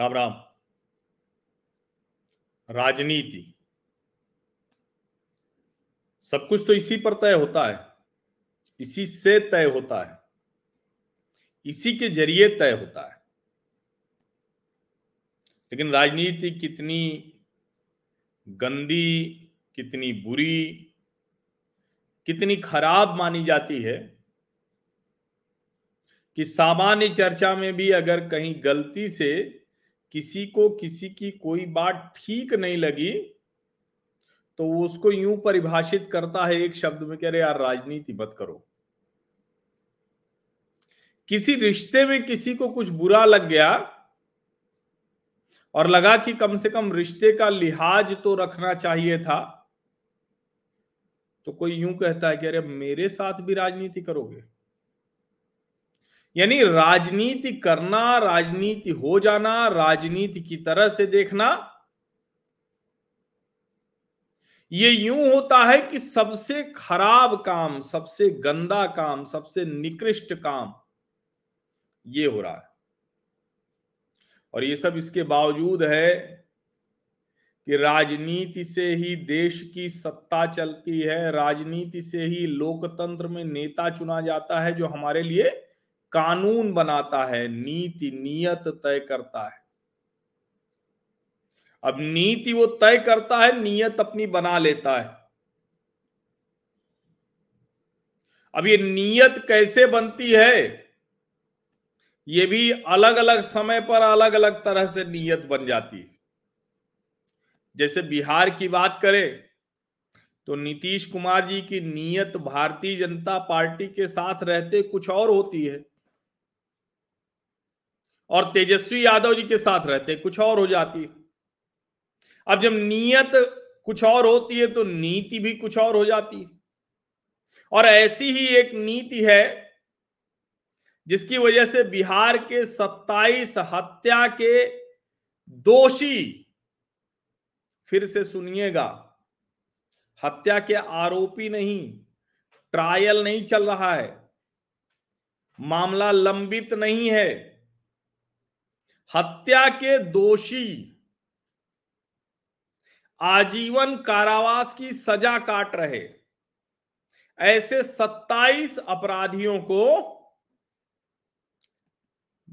राम राम। राजनीति। सब कुछ तो इसी पर तय होता है। इसी से तय होता है। इसी के ज़रिए तय होता है। लेकिन राजनीति कितनी गंदी, कितनी बुरी, कितनी खराब मानी जाती है कि सामान्य चर्चा में भी अगर कहीं गलती से किसी को किसी की कोई बात ठीक नहीं लगी तो वो उसको यूँ परिभाषित करता है एक शब्द में कह रहे यार, राजनीति मत करो। किसी रिश्ते में किसी को कुछ बुरा लग गया और लगा कि कम से कम रिश्ते का लिहाज तो रखना चाहिए था। तो कोई यूँ कहता है कि अरे मेरे साथ भी राजनीति करोगे? यानी राजनीति करना, राजनीति हो जाना, राजनीति की तरह से देखना, ये यूँ होता है कि सबसे खराब काम, सबसे गंदा काम, सबसे निकृष्ट काम ये हो रहा है। और ये सब इसके बावजूद है कि राजनीति से ही देश की सत्ता चलती है, राजनीति से ही लोकतंत्र में नेता चुना जाता है जो हमारे लिए कानून बनाता है, नीति, नियत तय करता है। अब नीति वो तय करता है, नियत अपनी बना लेता है। अब ये नियत कैसे बनती है? ये भी अलग अलग समय पर अलग अलग तरह से नियत बन जाती है। जैसे बिहार की बात करें तो नीतीश कुमार जी की नियत भारतीय जनता पार्टी के साथ रहते कुछ और होती है। और तेजस्वी यादव जी के साथ रहते कुछ और हो जाती है। अब जब नियत कुछ और होती है तो नीति भी कुछ और हो जाती है। और ऐसी ही एक नीति है जिसकी वजह से बिहार के 27 हत्या के दोषी फिर से सुनिएगा, हत्या के आरोपी नहीं ट्रायल नहीं चल रहा है, मामला लंबित नहीं है, हत्या के दोषी आजीवन कारावास की सजा काट रहे, ऐसे 27 अपराधियों को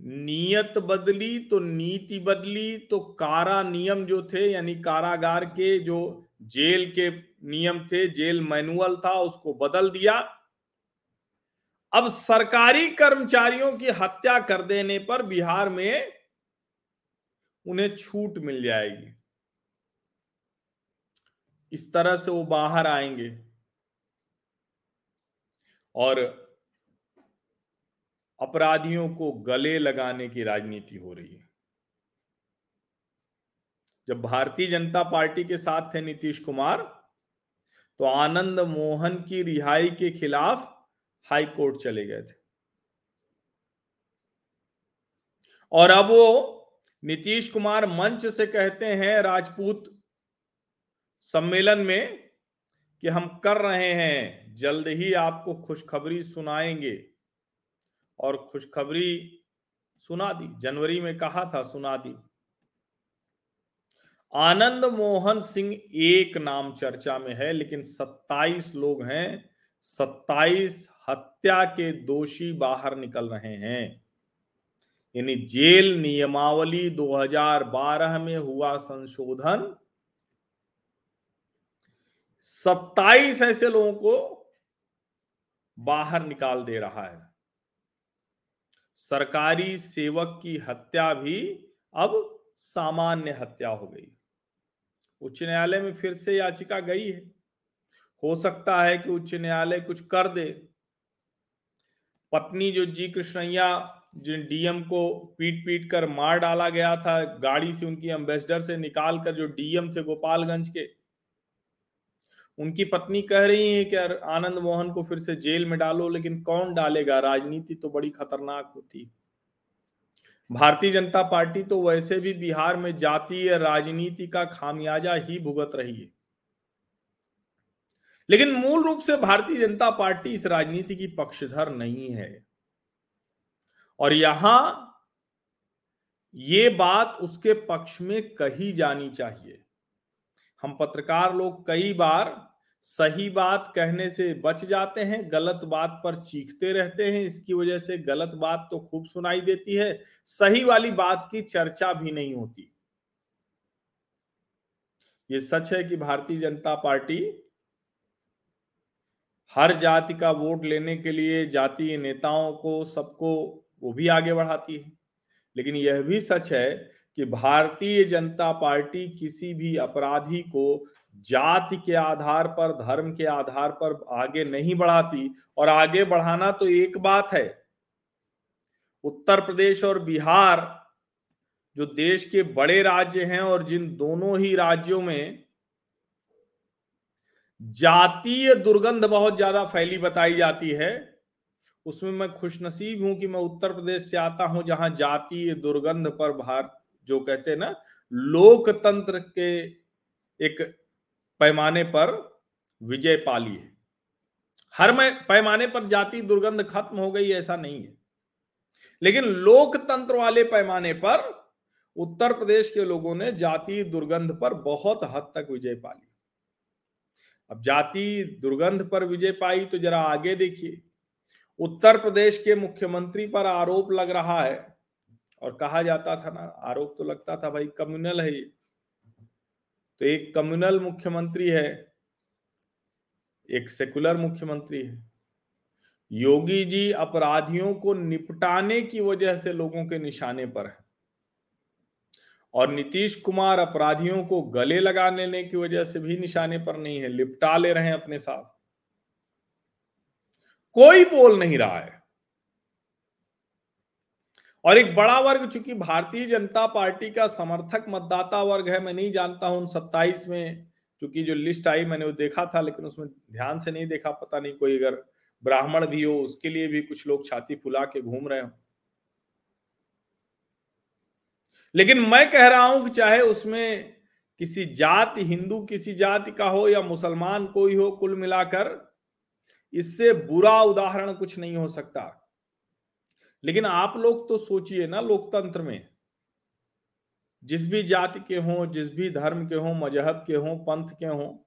नियत बदली तो नीति बदली तो कारा नियम जो थे, यानी कारागार के जो जेल के नियम थे, जेल मैनुअल था, उसको बदल दिया। अब सरकारी कर्मचारियों की हत्या कर देने पर बिहार में उन्हें छूट मिल जाएगी। इस तरह से वो बाहर आएँगे। और अपराधियों को गले लगाने की राजनीति हो रही है। जब भारतीय जनता पार्टी के साथ थे नीतीश कुमार तो आनंद मोहन की रिहाई के खिलाफ हाई कोर्ट चले गए थे। और अब वो नीतीश कुमार मंच से कहते हैं राजपूत सम्मेलन में कि हम कर रहे हैं, जल्द ही आपको खुशखबरी सुनाएँगे। और खुशखबरी सुना दी। जनवरी में कहा था, सुना दी। आनंद मोहन सिंह एक नाम चर्चा में है, लेकिन 27 लोग हैं। 27 हत्या के दोषी बाहर निकल रहे हैं। यानी जेल नियमावली 2012 में हुआ संशोधन। 27 ऐसे लोगों को बाहर निकाल दे रहा है। सरकारी सेवक की हत्या भी अब सामान्य हत्या हो गई। उच्च न्यायालय में फिर से याचिका गई है। हो सकता है कि उच्च न्यायालय कुछ कर दे। पत्नी जो जी कृष्णैया, जिन डीएम को पीट पीट कर मार डाला गया था, गाड़ी से उनकी एम्बेसडर से निकाल कर जो डीएम थे गोपालगंज के उनकी पत्नी कह रही है कि आनंद मोहन को फिर से जेल में डालो, लेकिन कौन डालेगा? राजनीति तो बड़ी खतरनाक होती। भारतीय जनता पार्टी तो वैसे भी बिहार में जातीय राजनीति का खामियाजा ही भुगत रही है। लेकिन मूल रूप से भारतीय जनता पार्टी इस राजनीति की पक्षधर नहीं है। और यहाँ ये बात उसके पक्ष में कही जानी चाहिए। हम पत्रकार लोग कई बार सही बात कहने से बच जाते हैं, गलत बात पर चीखते रहते हैं, इसकी वजह से गलत बात तो खूब सुनाई देती है, सही वाली बात की चर्चा भी नहीं होती। ये सच है कि भारतीय जनता पार्टी हर जाति का वोट लेने के लिए जातीय नेताओं को, सबको वो भी आगे बढ़ाती है। लेकिन यह भी सच है कि भारतीय जनता पार्टी किसी भी अपराधी को जाति के आधार पर, धर्म के आधार पर आगे नहीं बढ़ाती। और आगे बढ़ाना तो एक बात है। उत्तर प्रदेश और बिहार, जो देश के बड़े राज्य हैं और जिन दोनों ही राज्यों में जातीय दुर्गंध बहुत ज़्यादा फैली बताई जाती है, उसमें मैं खुशनसीब हूँ कि मैं उत्तर प्रदेश से आता हूँ, जहाँ जातीय दुर्गंध पर भारत जो कहते हैं ना, लोकतंत्र के एक पैमाने पर विजय पाली है। हर पैमाने पर जाति दुर्गंध खत्म हो गई, ऐसा नहीं है। लेकिन लोकतंत्र वाले पैमाने पर उत्तर प्रदेश के लोगों ने जाति दुर्गंध पर बहुत हद तक विजय पाली अब जाति दुर्गंध पर विजय पाई तो जरा आगे देखिए। उत्तर प्रदेश के मुख्यमंत्री पर आरोप लग रहा है और कहा जाता था ना, आरोप तो लगता था भाई कम्युनल है ये। तो एक कम्युनल मुख्यमंत्री है, एक सेकुलर मुख्यमंत्री है। योगी जी अपराधियों को निपटाने की वजह से लोगों के निशाने पर है। और नीतीश कुमार अपराधियों को गले लगा लेने की वजह से भी निशाने पर नहीं है, लिपटा ले रहे हैं अपने साथ। कोई बोल नहीं रहा है। और एक बड़ा वर्ग, चूँकि भारतीय जनता पार्टी का समर्थक मतदाता वर्ग है, मैं नहीं जानता हूँ सत्ताईस में क्योंकि जो लिस्ट आई मैंने वो देखा था, लेकिन उसमें ध्यान से नहीं देखा, पता नहीं कोई अगर ब्राह्मण भी हो, उसके लिए भी कुछ लोग छाती फुला के घूम रहे हो। लेकिन मैं कह रहा हूँ कि चाहे उसमें किसी जाति, हिंदू किसी जाति का हो या मुसलमान कोई हो, कुल मिलाकर, इससे बुरा उदाहरण कुछ नहीं हो सकता। लेकिन आप लोग तो सोचिए ना लोकतंत्र में। जिस भी जाति के हों, जिस भी धर्म के हों, मज़हब के हों, पंथ के हों,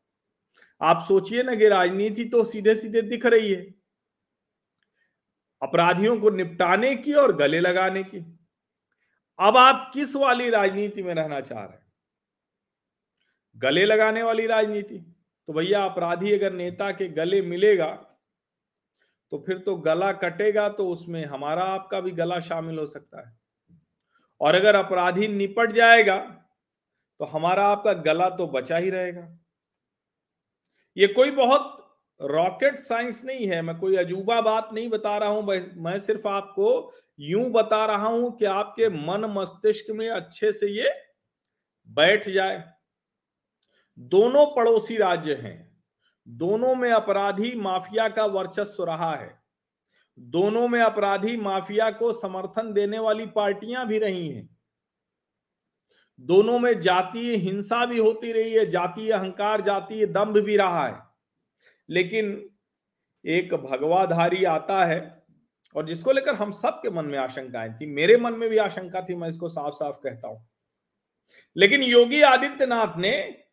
आप सोचिए ना कि राजनीति तो सीधे सीधे दिख रही है। अपराधियों को निपटाने की और गले लगाने की। अब आप किस वाली राजनीति में रहना चाह रहे हैं? गले लगाने वाली राजनीति? तो भैया अपराधी अगर नेता के गले मिलेगा तो फिर तो गला कटेगा तो उसमें हमारा आपका भी गला शामिल हो सकता है। और अगर अपराधी निपट जाएगा तो हमारा आपका गला तो बचा ही रहेगा। ये कोई बहुत रॉकेट साइंस नहीं है, मैं कोई अजूबा बात नहीं बता रहा हूँ मैं सिर्फ़ आपको यूँ बता रहा हूँ कि आपके मन मस्तिष्क में अच्छे से ये बैठ जाए। दोनों पड़ोसी राज्य हैं। दोनों में अपराधी माफिया का वर्चस्व रहा है। दोनों में अपराधी माफिया को समर्थन देने वाली पार्टियाँ भी रही हैं। दोनों में जातीय हिंसा भी होती रही है, जातीय अहंकार, जातीय दम्भ भी रहा है। लेकिन एक भगवाधारी आता है और जिसको लेकर हम सबके मन में आशंकाएँ थी, मेरे मन में भी आशंका थी, मैं इसको साफ़ साफ़ कहता हूँ। लेकिन योगी आदित्यनाथ ने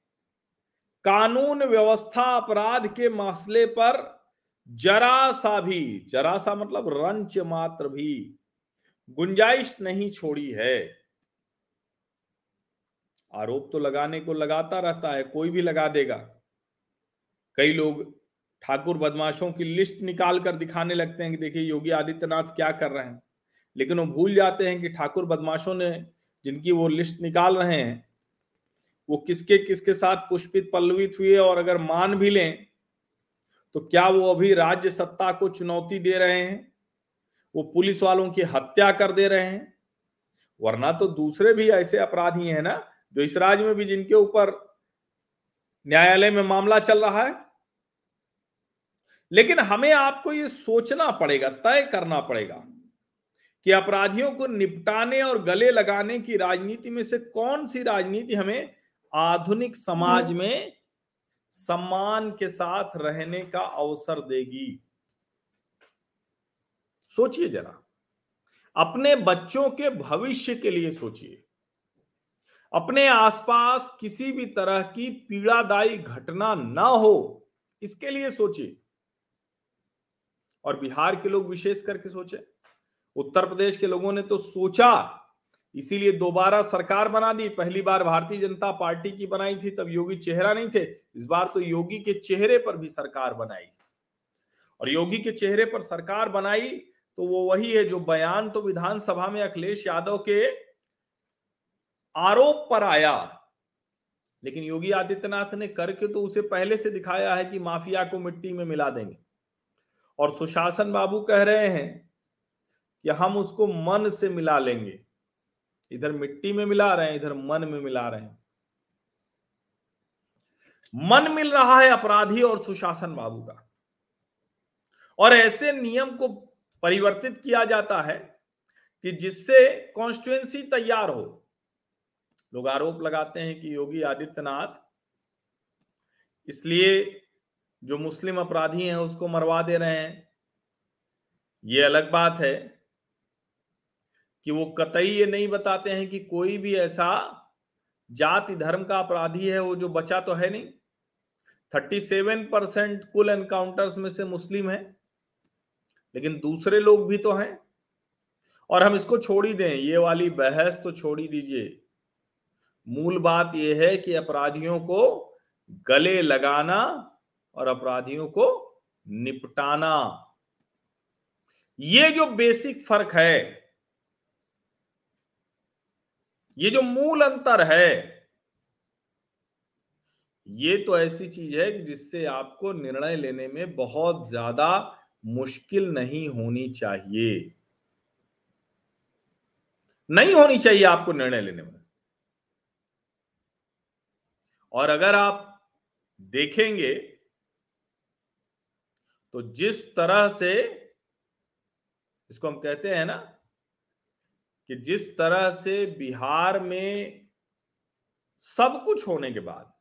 कानून व्यवस्था अपराध के मसले पर जरा सा भी, जरा सा मतलब रंच मात्र भी गुंजाइश नहीं छोड़ी है। आरोप तो लगाने को लगाता रहता है, कोई भी लगा देगा। कई लोग ठाकुर बदमाशों की लिस्ट निकाल कर दिखाने लगते हैं कि देखिए, योगी आदित्यनाथ क्या कर रहे हैं। लेकिन वो भूल जाते हैं कि ठाकुर बदमाशों ने जिनकी वो लिस्ट निकाल रहे हैं वो किसके किसके साथ पुष्पित पल्लवित हुए और अगर मान भी लें तो क्या वो अभी राज्य सत्ता को चुनौती दे रहे हैं? वो पुलिस वालों की हत्या कर दे रहे हैं? वरना तो दूसरे भी ऐसे अपराधी हैं ना, जो इस राज्य में भी जिनके ऊपर न्यायालय में मामला चल रहा है। लेकिन हमें आपको ये सोचना पड़ेगा, तय करना पड़ेगा कि अपराधियों को निपटाने और गले लगाने की राजनीति में से कौन सी राजनीति हमें आधुनिक समाज में सम्मान के साथ रहने का अवसर देगी। सोचिए जरा। अपने बच्चों के भविष्य के लिए सोचिए। अपने आसपास किसी भी तरह की पीड़ादायी घटना ना हो इसके लिए सोचिए। और बिहार के लोग विशेष करके सोचे। उत्तर प्रदेश के लोगों ने तो सोचा इसीलिए दोबारा सरकार बना दी। पहली बार भारतीय जनता पार्टी की बनाई थी, तब योगी चेहरा नहीं थे। इस बार तो योगी के चेहरे पर भी सरकार बनाई। और योगी के चेहरे पर सरकार बनाई तो वो वही है जो बयान तो विधानसभा में अखिलेश यादव के आरोप पर आया। लेकिन योगी आदित्यनाथ ने करके तो उसे पहले से दिखाया है कि माफिया को मिट्टी में मिला देंगे। और सुशासन बाबू कह रहे हैं कि हम उसको मन से मिला लेंगे। इधर मिट्टी में मिला रहे हैं, इधर मन में मिला रहे हैं। मन मिल रहा है अपराधी और सुशासन बाबू का। और ऐसे नियम को परिवर्तित किया जाता है कि जिससे कॉन्स्टिट्युएंसी तैयार हो। लोग आरोप लगाते हैं कि योगी आदित्यनाथ इसलिए जो मुस्लिम अपराधी हैं, उसको मरवा दे रहे हैं। ये अलग बात है। कि वो कतई ये नहीं बताते हैं कि कोई भी ऐसा जाति धर्म का अपराधी है, वो जो बचा तो है नहीं। थर्टी सेवन परसेंट कुल एनकाउंटर्स में से मुस्लिम है, लेकिन दूसरे लोग भी तो हैं। और हम इसको छोड़ ही दें, ये वाली बहस तो छोड़ ही दीजिए। मूल बात यह है कि अपराधियों को गले लगाना और अपराधियों को निपटाना, ये जो बेसिक फ़र्क है ये जो मूल अंतर है, ये तो ऐसी चीज़ है जिससे आपको निर्णय लेने में बहुत ज़्यादा मुश्किल नहीं होनी चाहिए। नहीं होनी चाहिए आपको निर्णय लेने में। और अगर आप देखेंगे तो जिस तरह से, इसको हम कहते हैं ना कि जिस तरह से बिहार में सब कुछ होने के बाद,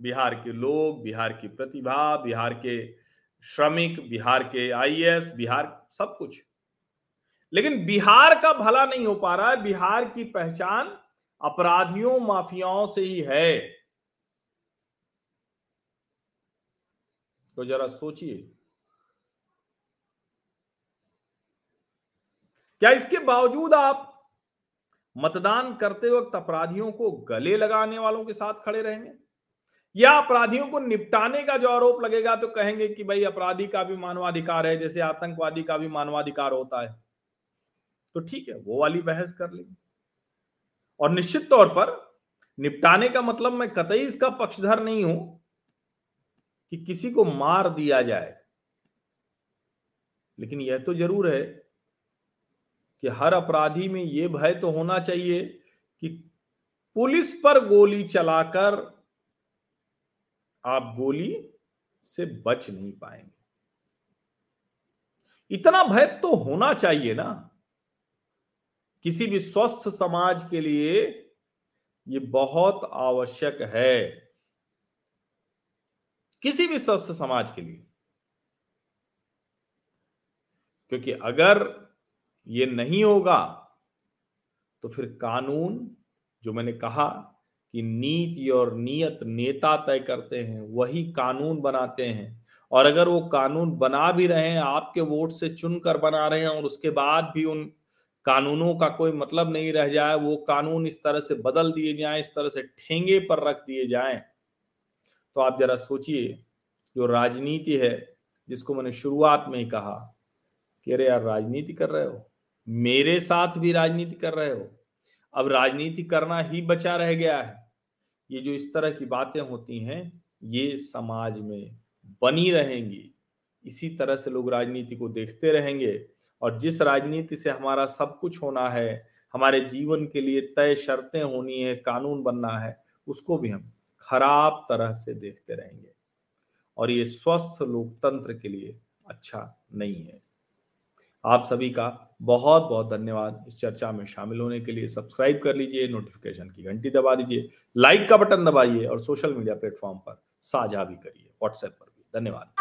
बिहार के लोग, बिहार की प्रतिभा, बिहार के श्रमिक, बिहार के आईएएस बिहार सब कुछ। लेकिन बिहार का भला नहीं हो पा रहा है। बिहार की पहचान अपराधियों, माफियाओं से ही है। तो जरा सोचिए। क्या इसके बावजूद आप मतदान करते वक्त अपराधियों को गले लगाने वालों के साथ खड़े रहेंगे। या अपराधियों को निपटाने का जो आरोप लगेगा तो कहेंगे कि भाई अपराधी का भी मानवाधिकार है, जैसे आतंकवादी का भी मानवाधिकार होता है। तो ठीक है, वो वाली बहस कर लेंगे। और निश्चित तौर पर निपटाने का मतलब मैं कतई इसका पक्षधर नहीं हूँ कि किसी को मार दिया जाए। लेकिन यह तो ज़रूर है कि हर अपराधी में यह भय तो होना चाहिए कि पुलिस पर गोली चलाकर आप गोली से बच नहीं पाएँगे। इतना भय तो होना चाहिए ना। किसी भी स्वस्थ समाज के लिए ये बहुत आवश्यक है। किसी भी स्वस्थ समाज के लिए। क्योंकि अगर ये नहीं होगा। तो फिर कानून, जो मैंने कहा कि नीति और नियत नेता तय करते हैं, वही कानून बनाते हैं। और अगर वो कानून बना भी रहे हैं, आपके वोट से चुनकर बना रहे हैं और उसके बाद भी उन कानूनों का कोई मतलब नहीं रह जाए, वो कानून इस तरह से बदल दिए जाए, इस तरह से ठेंगे पर रख दिए जाए तो आप जरा सोचिए, जो राजनीति है, जिसको मैंने शुरुआत में ही कहा, कि अरे यार, राजनीति कर रहे हो? मेरे साथ भी राजनीति कर रहे हो। अब राजनीति करना ही बचा रह गया है। ये जो इस तरह की बातें होती हैं, ये समाज में बनी रहेंगी। इसी तरह से लोग राजनीति को देखते रहेंगे और जिस राजनीति से हमारा सब कुछ होना है, हमारे जीवन के लिए तय शर्तें होनी है, कानून बनना है, उसको भी हम खराब तरह से देखते रहेंगे। और ये स्वस्थ लोकतंत्र के लिए अच्छा नहीं है। आप सभी का बहुत बहुत धन्यवाद। इस चर्चा में शामिल होने के लिए सब्सक्राइब कर लीजिए नोटिफिकेशन की घंटी दबा दीजिए लाइक का बटन दबाइए और सोशल मीडिया प्लेटफॉर्म पर साझा भी करिए। व्हाट्सएप पर भी। धन्यवाद।